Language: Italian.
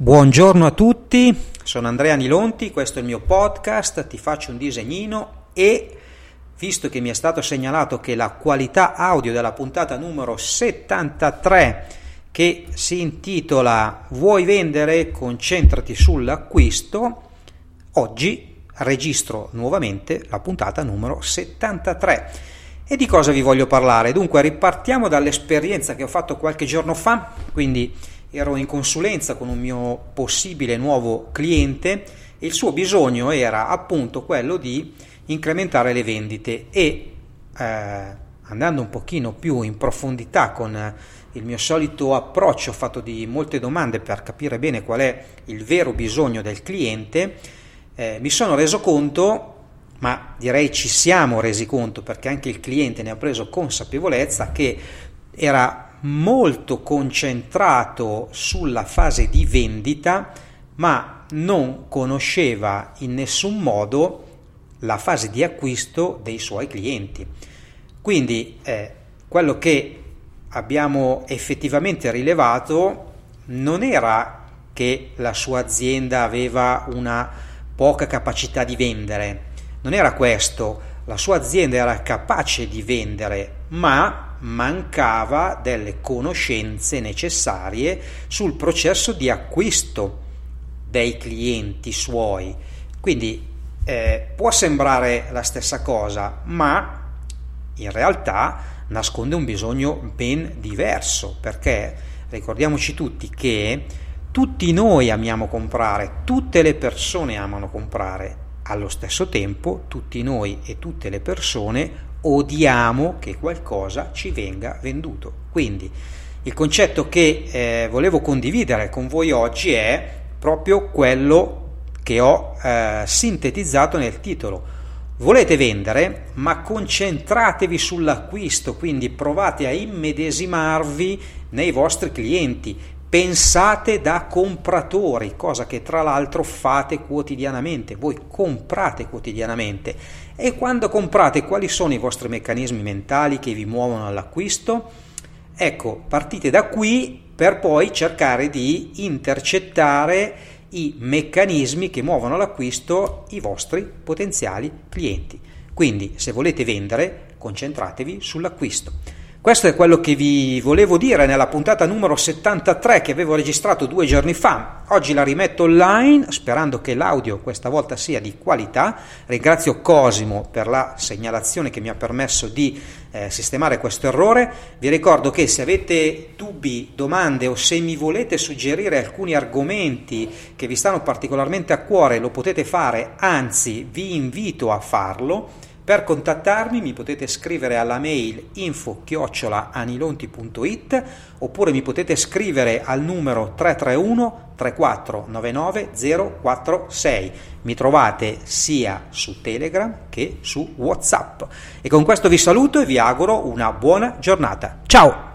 Buongiorno a tutti, sono Andrea Nilonti, questo è il mio podcast, ti faccio un disegnino e visto che mi è stato segnalato che la qualità audio della puntata numero 73 che si intitola Vuoi vendere? Concentrati sull'acquisto, oggi registro nuovamente la puntata numero 73. E di cosa vi voglio parlare? Dunque ripartiamo dall'esperienza che ho fatto qualche giorno fa, quindi ero in consulenza con un mio possibile nuovo cliente e il suo bisogno era appunto quello di incrementare le vendite e eh, andando un pochino più in profondità con il mio solito approccio fatto di molte domande per capire bene qual è il vero bisogno del cliente, eh, mi sono reso conto, ma direi ci siamo resi conto perché anche il cliente ne ha preso consapevolezza, che era molto concentrato sulla fase di vendita, ma non conosceva in nessun modo la fase di acquisto dei suoi clienti. Quindi eh, quello che abbiamo effettivamente rilevato non era che la sua azienda aveva una poca capacità di vendere, non era questo, la sua azienda era capace di vendere, ma mancava delle conoscenze necessarie sul processo di acquisto dei clienti suoi. Quindi eh, può sembrare la stessa cosa, ma in realtà nasconde un bisogno ben diverso, perché ricordiamoci tutti che tutti noi amiamo comprare, tutte le persone amano comprare, allo stesso tempo tutti noi e tutte le persone odiamo che qualcosa ci venga venduto. Quindi il concetto che eh, volevo condividere con voi oggi è proprio quello che ho eh, sintetizzato nel titolo. Volete vendere, ma concentratevi sull'acquisto, quindi provate a immedesimarvi nei vostri clienti, pensate da compratori, cosa che tra l'altro fate quotidianamente, voi comprate quotidianamente e quando comprate quali sono i vostri meccanismi mentali che vi muovono all'acquisto? Ecco, partite da qui per poi cercare di intercettare i meccanismi che muovono all'acquisto i vostri potenziali clienti. Quindi, se volete vendere, concentratevi sull'acquisto. Questo è quello che vi volevo dire nella puntata numero 73 che avevo registrato due giorni fa. Oggi la rimetto online sperando che l'audio questa volta sia di qualità. Ringrazio Cosimo per la segnalazione che mi ha permesso di eh, sistemare questo errore. Vi ricordo che se avete dubbi, domande o se mi volete suggerire alcuni argomenti che vi stanno particolarmente a cuore, lo potete fare, anzi vi invito a farlo per contattarmi mi potete scrivere alla mail info-anilonti.it oppure mi potete scrivere al numero 331 3499 046. Mi trovate sia su Telegram che su WhatsApp. E con questo vi saluto e vi auguro una buona giornata. Ciao!